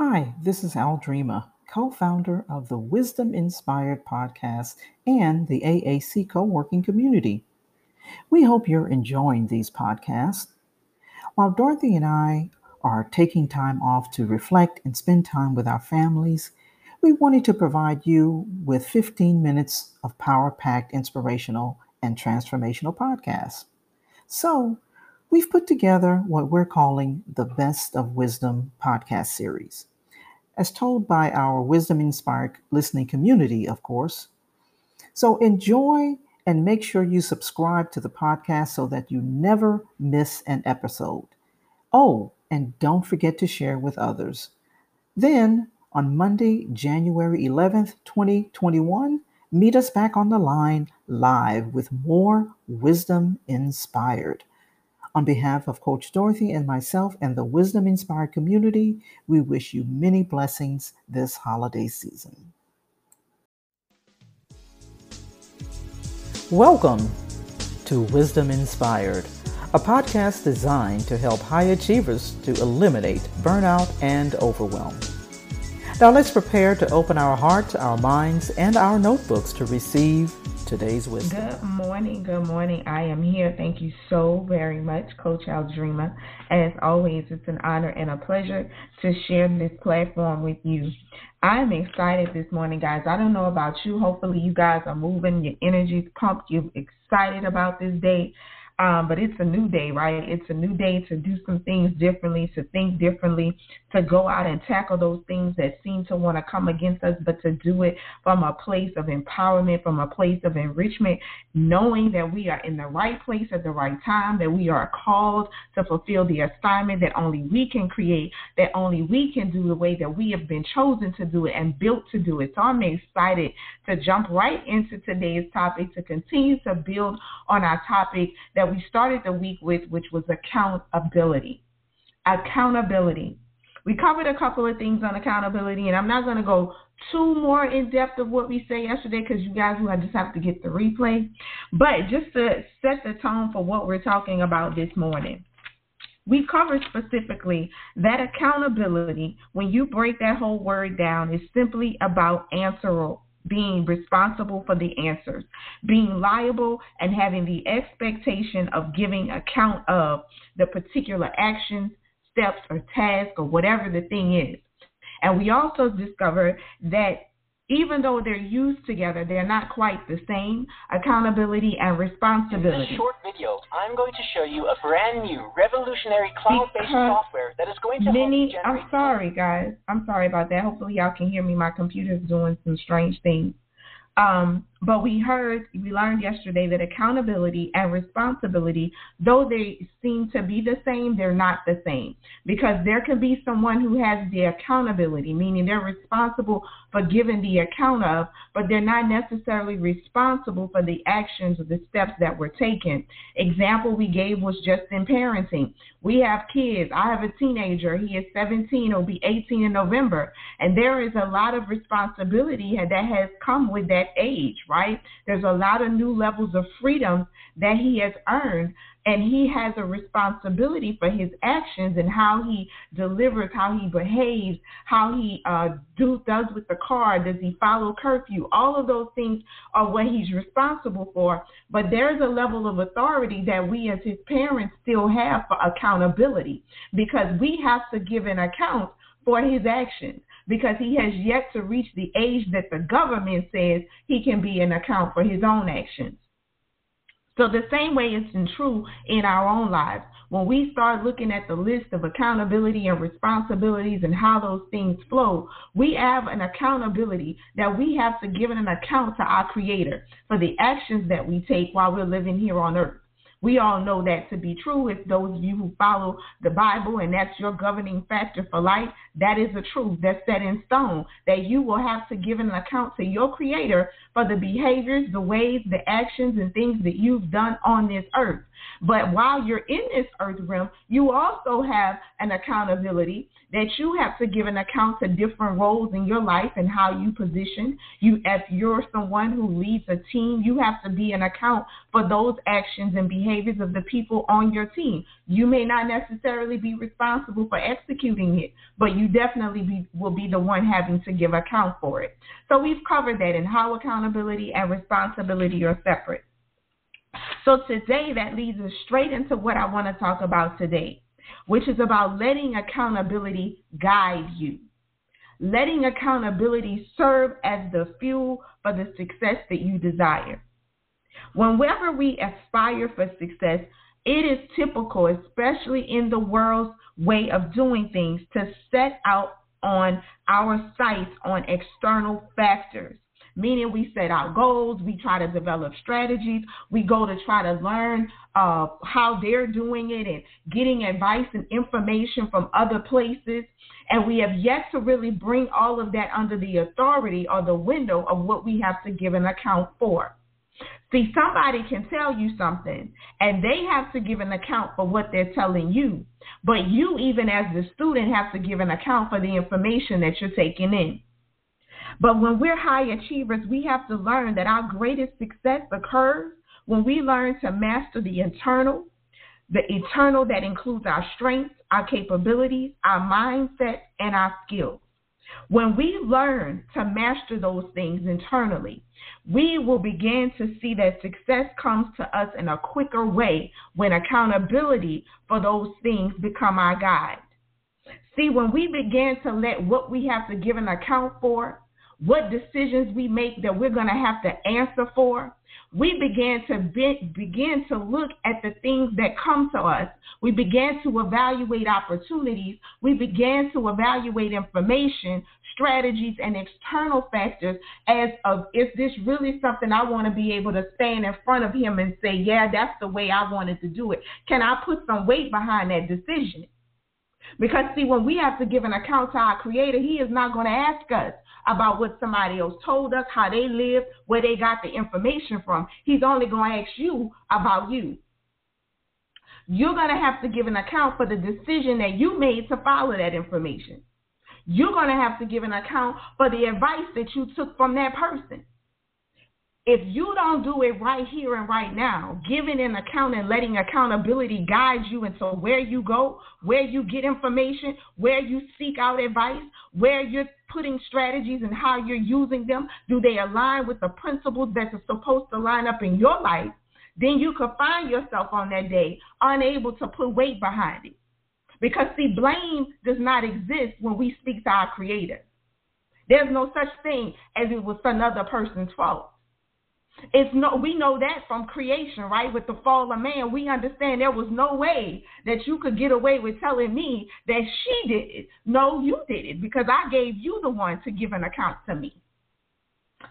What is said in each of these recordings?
Hi, this is Al Dreamer, co founder of the Wisdom Inspired podcast and the AAC co working community. We hope you're enjoying these podcasts. While Dorothy and I are taking time off to reflect and spend time with our families, we wanted to provide you with 15 minutes of power packed inspirational and transformational podcasts. So, we've put together what we're calling the Best of Wisdom podcast series, as told by our wisdom inspired listening community, of course. So enjoy and make sure you subscribe to the podcast so that you never miss an episode. Oh, and don't forget to share with others. Then, on Monday, January 11th, 2021, meet us back on the line live with more Wisdom Inspired. On behalf of Coach Dorothy and myself and the Wisdom Inspired community, we wish you many blessings this holiday season. Welcome to Wisdom Inspired, a podcast designed to help high achievers to eliminate burnout and overwhelm. Now let's prepare to open our hearts, our minds, and our notebooks to receive today's wisdom. Good morning. Good morning. I am here. Thank you so very much, Coach Aldrima. As always, it's an honor and a pleasure to share this platform with you. I'm excited this morning, guys. I don't know about you. Hopefully, you guys are moving, your energy's pumped, you're excited about this day. Um, but it's a new day, right? It's a new day to do some things differently, to think differently, to go out and tackle those things that seem to want to come against us, but to do it from a place of empowerment, from a place of enrichment, knowing that we are in the right place at the right time, that we are called to fulfill the assignment that only we can create, that only we can do the way that we have been chosen to do it and built to do it. So I'm excited to jump right into today's topic, to continue to build on our topic that we started the week with, which was accountability. Accountability. We covered a couple of things on accountability, and I'm not going to go too more in depth of what we said yesterday because you guys will just have to get the replay. But just to set the tone for what we're talking about this morning, we covered specifically that accountability, when you break that whole word down, is simply about answerable being responsible for the answers, being liable and having the expectation of giving account of the particular actions, steps, or task, or whatever the thing is. And we also discovered that even though they're used together, they're not quite the same. Accountability and responsibility. In this short video, I'm going to show you a brand new revolutionary cloud-based software that is going to many, I'm sorry, guys. I'm sorry about that. Hopefully, y'all can hear me. My computer's doing some strange things. Um, but we heard, we learned yesterday that accountability and responsibility, though they seem to be the same, they're not the same. Because there can be someone who has the accountability, meaning they're responsible for giving the account of, but they're not necessarily responsible for the actions or the steps that were taken. Example we gave was just in parenting. We have kids. I have a teenager. He is 17, will be 18 in November. And there is a lot of responsibility that has come with that age, right? There's a lot of new levels of freedom that he has earned, and he has a responsibility for his actions and how he delivers, how he behaves, how he uh, do, does with the car. Does he follow curfew? All of those things are what he's responsible for. But there's a level of authority that we as his parents still have for accountability because we have to give an account for his actions because he has yet to reach the age that the government says he can be an account for his own actions. So the same way it's true in our own lives. When we start looking at the list of accountability and responsibilities and how those things flow, we have an accountability that we have to give an account to our Creator for the actions that we take while we're living here on earth. We all know that to be true. If those of you who follow the Bible and that's your governing factor for life, that is the truth that's set in stone. That you will have to give an account to your Creator for the behaviors, the ways, the actions, and things that you've done on this earth. But while you're in this earth realm, you also have an accountability that you have to give an account to different roles in your life and how you position. You, if you're someone who leads a team, you have to be an account for those actions and behaviors of the people on your team. You may not necessarily be responsible for executing it, but you definitely be, will be the one having to give account for it. So we've covered that and how accountability and responsibility are separate. So today that leads us straight into what I want to talk about today which is about letting accountability guide you. Letting accountability serve as the fuel for the success that you desire. Whenever we aspire for success, it is typical, especially in the world's way of doing things, to set out on our sights on external factors meaning we set our goals, we try to develop strategies, we go to try to learn uh, how they're doing it and getting advice and information from other places. And we have yet to really bring all of that under the authority or the window of what we have to give an account for. See, somebody can tell you something and they have to give an account for what they're telling you. But you, even as the student, have to give an account for the information that you're taking in. But when we're high achievers, we have to learn that our greatest success occurs when we learn to master the internal, the eternal that includes our strengths, our capabilities, our mindset, and our skills. When we learn to master those things internally, we will begin to see that success comes to us in a quicker way when accountability for those things become our guide. See, when we begin to let what we have to give an account for what decisions we make that we're going to have to answer for, we began to be, begin to look at the things that come to us. We began to evaluate opportunities. We began to evaluate information, strategies, and external factors as of is this really something I want to be able to stand in front of him and say, yeah, that's the way I wanted to do it. Can I put some weight behind that decision? Because see, when we have to give an account to our creator, he is not going to ask us, about what somebody else told us, how they live, where they got the information from. He's only going to ask you about you. You're going to have to give an account for the decision that you made to follow that information. You're going to have to give an account for the advice that you took from that person if you don't do it right here and right now, giving an account and letting accountability guide you into where you go, where you get information, where you seek out advice, where you're putting strategies and how you're using them, do they align with the principles that are supposed to line up in your life? Then you could find yourself on that day unable to put weight behind it. Because, see, blame does not exist when we speak to our Creator. There's no such thing as it was another person's fault. It's no, we know that from creation, right? With the fall of man, we understand there was no way that you could get away with telling me that she did it. No, you did it because I gave you the one to give an account to me.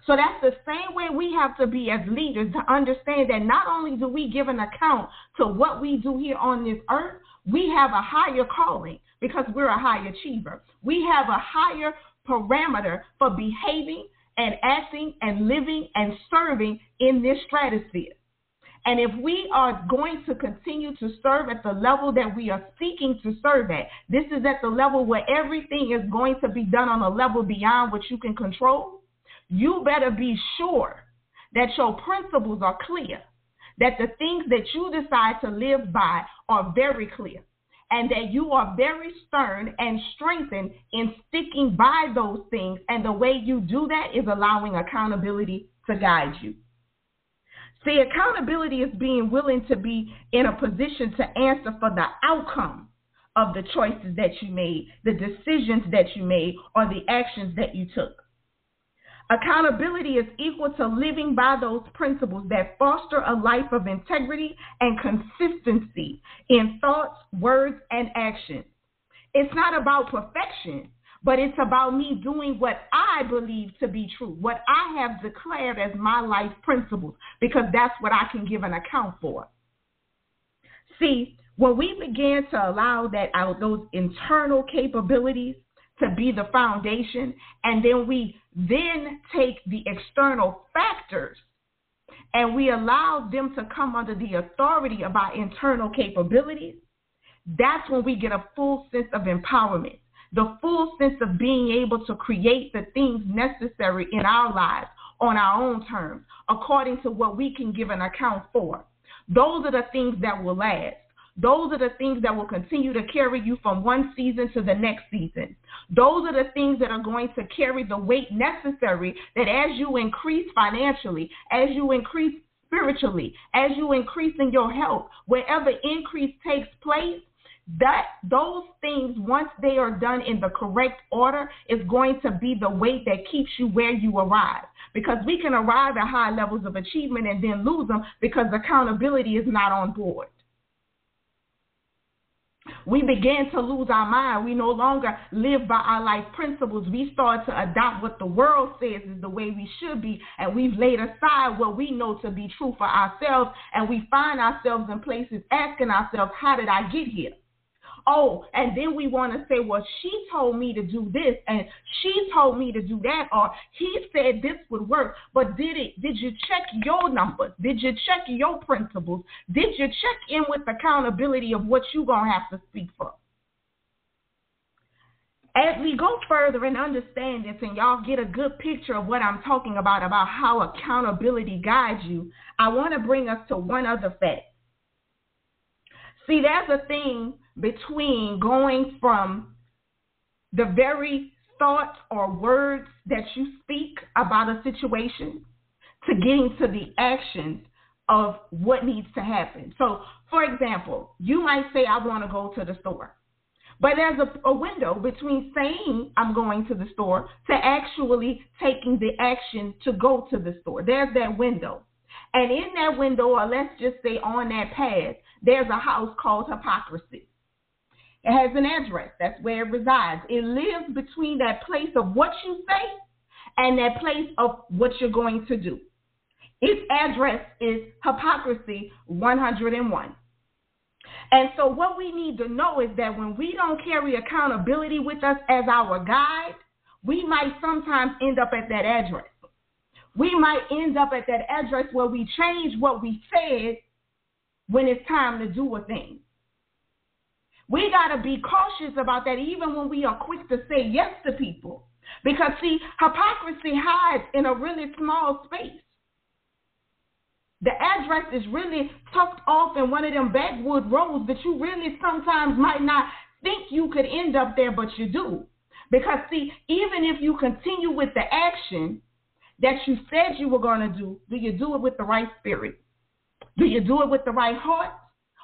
So that's the same way we have to be as leaders to understand that not only do we give an account to what we do here on this earth, we have a higher calling because we're a high achiever. We have a higher parameter for behaving and acting and living and serving in this stratosphere. And if we are going to continue to serve at the level that we are seeking to serve at, this is at the level where everything is going to be done on a level beyond what you can control. You better be sure that your principles are clear, that the things that you decide to live by are very clear, and that you are very stern and strengthened in sticking by those things. And the way you do that is allowing accountability to guide you. See, accountability is being willing to be in a position to answer for the outcome of the choices that you made, the decisions that you made, or the actions that you took. Accountability is equal to living by those principles that foster a life of integrity and consistency in thoughts, words, and actions. It's not about perfection, but it's about me doing what I believe to be true, what I have declared as my life principles, because that's what I can give an account for. See, when we begin to allow that out those internal capabilities to be the foundation, and then we then take the external factors and we allow them to come under the authority of our internal capabilities, that's when we get a full sense of empowerment, the full sense of being able to create the things necessary in our lives on our own terms, according to what we can give an account for. Those are the things that will last. Those are the things that will continue to carry you from one season to the next season. Those are the things that are going to carry the weight necessary that as you increase financially, as you increase spiritually, as you increase in your health, wherever increase takes place, that those things once they are done in the correct order is going to be the weight that keeps you where you arrive because we can arrive at high levels of achievement and then lose them because accountability is not on board we begin to lose our mind. We no longer live by our life principles. We start to adopt what the world says is the way we should be, and we've laid aside what we know to be true for ourselves, and we find ourselves in places asking ourselves, How did I get here? Oh, and then we want to say, well, she told me to do this and she told me to do that, or he said this would work. But did it? Did you check your numbers? Did you check your principles? Did you check in with accountability of what you're gonna have to speak for? As we go further and understand this, and y'all get a good picture of what I'm talking about, about how accountability guides you, I want to bring us to one other fact. See, there's a thing between going from the very thoughts or words that you speak about a situation to getting to the actions of what needs to happen. So, for example, you might say, I want to go to the store. But there's a, a, window between saying I'm going to the store to actually taking the action to go to the store. There's that window. And in that window, or let's just say on that path, there's a house called hypocrisy. It has an address. That's where it resides. It lives between that place of what you say and that place of what you're going to do. Its address is hypocrisy 101. And so, what we need to know is that when we don't carry accountability with us as our guide, we might sometimes end up at that address. We might end up at that address where we change what we said when it's time to do a thing. We got to be cautious about that even when we are quick to say yes to people. Because, see, hypocrisy hides in a really small space. The address is really tucked off in one of them backwood roads that you really sometimes might not think you could end up there, but you do. Because, see, even if you continue with the action that you said you were going to do, do you do it with the right spirit? Do you do it with the right heart?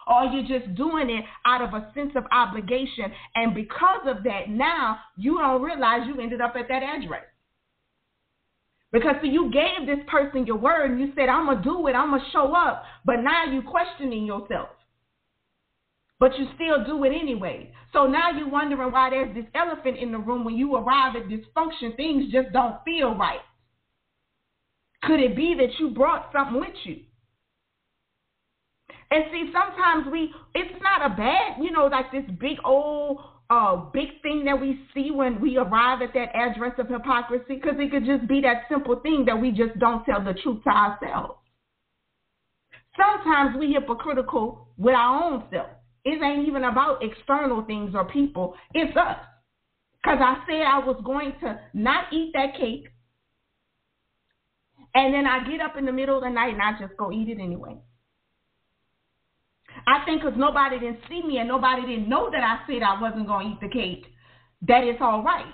Or you're just doing it out of a sense of obligation? And because of that, now you don't realize you ended up at that address. Because see, you gave this person your word and you said, I'm going to do it, I'm going to show up. But now you're questioning yourself. But you still do it anyway. So now you're wondering why there's this elephant in the room when you arrive at dysfunction, things just don't feel right. Could it be that you brought something with you? And see, sometimes we, it's not a bad, you know, like this big old, uh, big thing that we see when we arrive at that address of hypocrisy, because it could just be that simple thing that we just don't tell the truth to ourselves. Sometimes we hypocritical with our own self. It ain't even about external things or people. It's us. Because I said I was going to not eat that cake. And then I get up in the middle of the night and I just go eat it anyway. I think because nobody didn't see me and nobody didn't know that I said I wasn't going to eat the cake, that it's all right.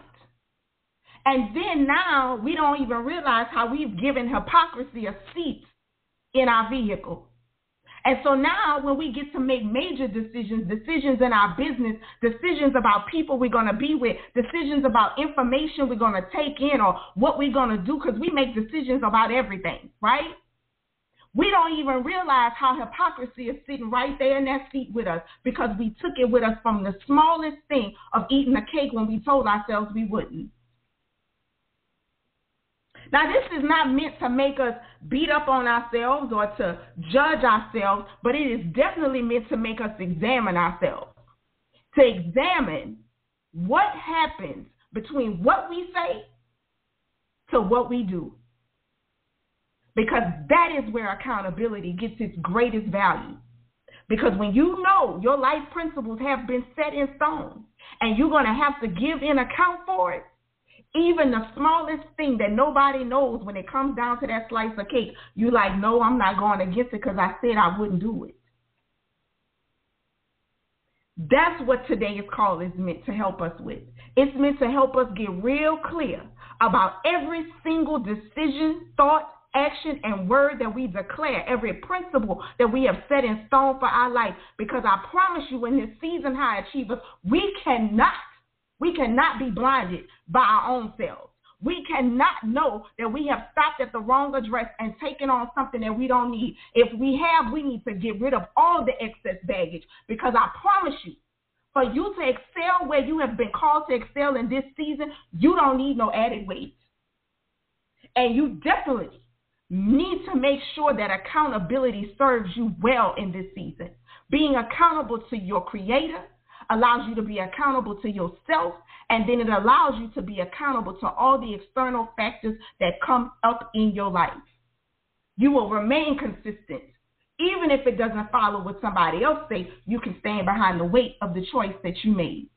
And then now we don't even realize how we've given hypocrisy a seat in our vehicle. And so now, when we get to make major decisions, decisions in our business, decisions about people we're going to be with, decisions about information we're going to take in or what we're going to do, because we make decisions about everything, right? We don't even realize how hypocrisy is sitting right there in that seat with us because we took it with us from the smallest thing of eating a cake when we told ourselves we wouldn't. Now, this is not meant to make us beat up on ourselves or to judge ourselves, but it is definitely meant to make us examine ourselves. To examine what happens between what we say to what we do. Because that is where accountability gets its greatest value. Because when you know your life principles have been set in stone and you're going to have to give in account for it, even the smallest thing that nobody knows when it comes down to that slice of cake, you're like, no, I'm not going against it because I said I wouldn't do it. That's what today's call is meant to help us with. It's meant to help us get real clear about every single decision, thought, action, and word that we declare, every principle that we have set in stone for our life. Because I promise you, in this season, high achievers, we cannot, we cannot be blinded by our own selves. We cannot know that we have stopped at the wrong address and taken on something that we don't need. If we have, we need to get rid of all the excess baggage because I promise you, for you to excel where you have been called to excel in this season, you don't need no added weight. And you definitely need to make sure that accountability serves you well in this season. Being accountable to your creator allows you to be accountable to yourself, and then it allows you to be accountable to all the external factors that come up in your life. You will remain consistent. Even if it doesn't follow what somebody else says, you can stand behind the weight of the choice that you made.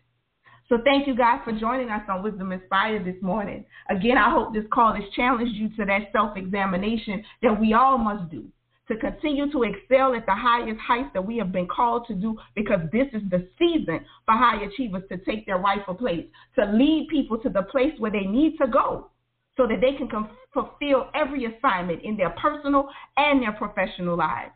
So thank you guys for joining us on Wisdom Inspired this morning. Again, I hope this call has challenged you to that self-examination that we all must do to continue to excel at the highest heights that we have been called to do because this is the season for high achievers to take their rightful place, to lead people to the place where they need to go so that they can fulfill every assignment in their personal and their professional lives.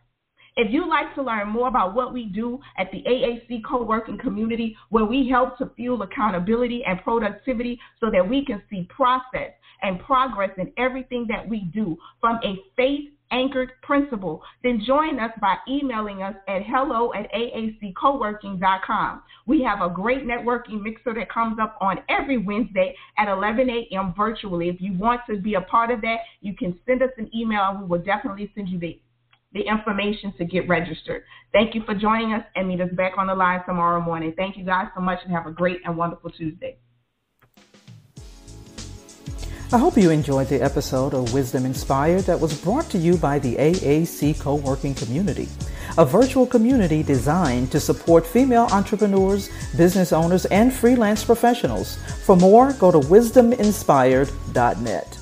If you'd like to learn more about what we do at the AAC co-working community, where we help to fuel accountability and productivity so that we can see process and progress in everything that we do from a faith anchored principle, then join us by emailing us at hello at aaccoworking.com. We have a great networking mixer that comes up on every Wednesday at 11 a.m. virtually. If you want to be a part of that, you can send us an email and we will definitely send you the the information to get registered. Thank you for joining us and meet us back on the line tomorrow morning. Thank you guys so much and have a great and wonderful Tuesday. I hope you enjoyed the episode of Wisdom Inspired that was brought to you by the AAC Co working community, a virtual community designed to support female entrepreneurs, business owners, and freelance professionals. For more, go to wisdominspired.net.